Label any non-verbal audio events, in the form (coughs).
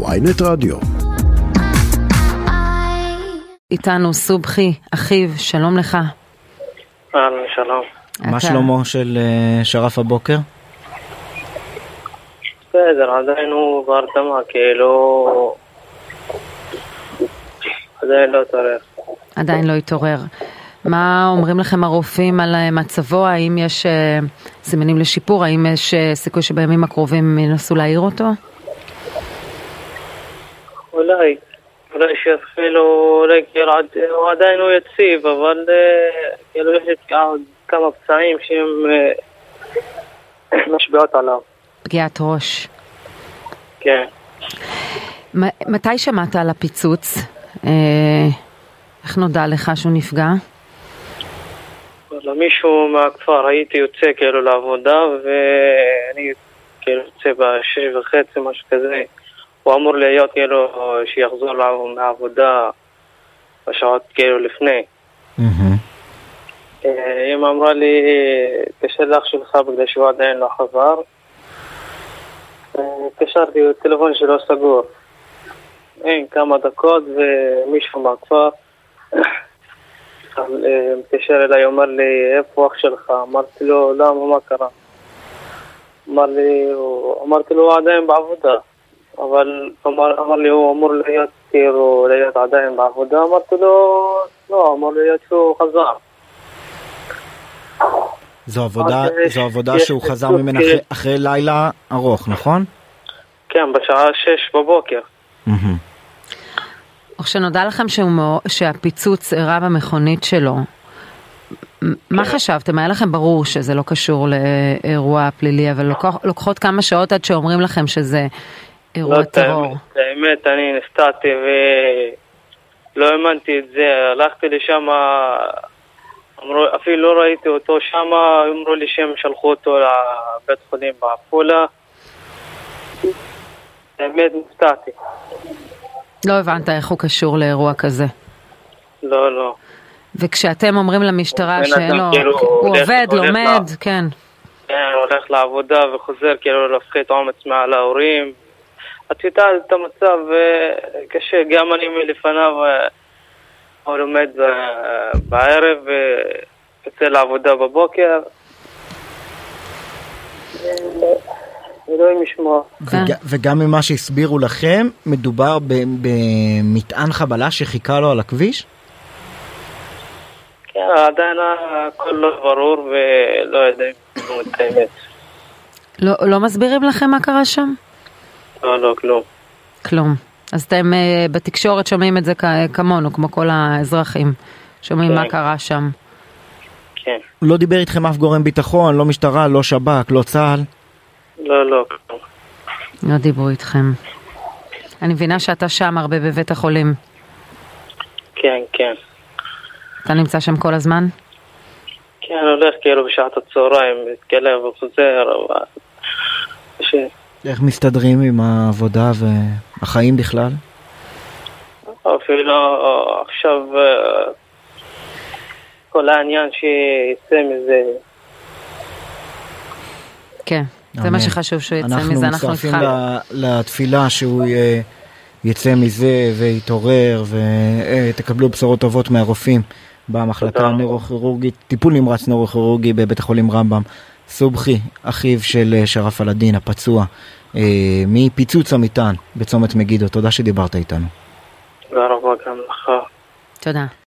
ויינט רדיו. איתנו סובחי, אחיו, שלום לך. אהלן, שלום. מה שלמה של אה, שרף הבוקר? בסדר, עדיין הוא בהרדמה, כאילו... עדיין לא התעורר. עדיין לא התעורר. מה אומרים לכם הרופאים על אה, מצבו? האם יש אה, סימנים לשיפור? האם יש אה, סיכוי שבימים הקרובים ינסו להעיר אותו? אולי, אולי שיתחילו, אולי כאילו, עד- הוא עדיין הוא יציב, אבל אה, כאילו יש עוד כמה פצעים שהם אה, (coughs) משפיעות עליו. פגיעת ראש. כן. מתי שמעת על הפיצוץ? אה, איך נודע לך שהוא נפגע? וואלה, מישהו מהכפר, הייתי יוצא כאילו לעבודה ואני כאילו יוצא בשש וחצי, משהו כזה. הוא אמור להיות כאילו שיחזור מהעבודה בשעות כאילו לפני. מהמם. אה, אמא אמרה לי, תקשר לאח שלך בגלל שהוא עדיין לא חזר. אה, התקשרתי, הטלפון שלו סגור. אין, כמה דקות ומישהו מהכפר (coughs) אה, מתקשר אליי, אומר לי, איפה אח שלך? אמרתי לו, למה, מה קרה? אמר לי, אמרתי לו, הוא עדיין בעבודה. אבל אמר, אמר לי, הוא אמור להיות, כאילו, להיות עדיין בעבודה. אמרתי לו, לא, אמור להיות שהוא חזר. זו עבודה, זו עבודה שהוא חזר ממנה כי- אחרי- אחרי לילה ארוך, נכון? כן, בשעה שש בבוקר. מהמם. וכשנודע לכם שהוא, שהפיצוץ אירע במכונית שלו, מה חשבתם? היה לכם ברור שזה לא קשור לאירוע פלילי, אבל לוקח, לוקחות כמה שעות עד שאומרים לכם שזה אירוע לא, טרור. האמת- אני נסתעתי ולא האמנתי את זה. הלכתי לשם, אמרו, אפילו לא ראיתי אותו שם, אמרו לי שהם שלחו אותו לבית חולים בעפולה. האמת, נסתעתי. לא הבנת איך הוא קשור לאירוע כזה. לא, לא. וכשאתם אומרים למשטרה אדם שלא, כאילו הוא הולך- עובד, הולך לומד, ל- כן. כן, הולך לעבודה וחוזר כאילו להפחית עומס מעל ההורים. את יודעת את המצב אה, קשה, גם אני מלפניו, אה, הוא לומד ב- בערב ויוצא לעבודה בבוקר. אה, אלוהים ישמור. כן. וג- וגם ממה שהסבירו לכם, מדובר במטען חבלה שחיכה לו על הכביש? כן, עדיין הכל לא ברור ולא יודעים כלום את האמת. לא, לא מסבירים לכם מה קרה שם? לא, לא, כלום. כלום. אז אתם אה, בתקשורת שומעים את זה כ- כמונו, כמו כל האזרחים. שומעים כן. מה קרה שם. כן. לא דיבר איתכם אף גורם ביטחון, לא משטרה, לא שב"כ, לא צה"ל? לא, לא, כלום. לא דיברו איתכם. אני מבינה שאתה שם הרבה בבית החולים. כן, כן. אתה נמצא שם כל הזמן? כן, הולך כאילו בשעת הצהריים, מתקלב וחוזר, אבל... איך מסתדרים עם העבודה והחיים בכלל? אפילו עכשיו אה, כל העניין שיצא מזה, כן. זה. מה שחשוב שהוא יצא מזה, אנחנו מצטרפים איתך. ל- לתפילה שהוא יצא מזה ויתעורר ותקבלו בשורות טובות מהרופאים במחלקה. הנוירוכירורגית, טיפול נמרץ נוירוכירורגי בבית החולים רמב"ם. סובחי, אחיו של אה, שרף אלאדין, הפצוע, אה, מפיצוץ המטען בצומת מגידו. תודה שדיברת איתנו. תודה רבה גם לך. תודה.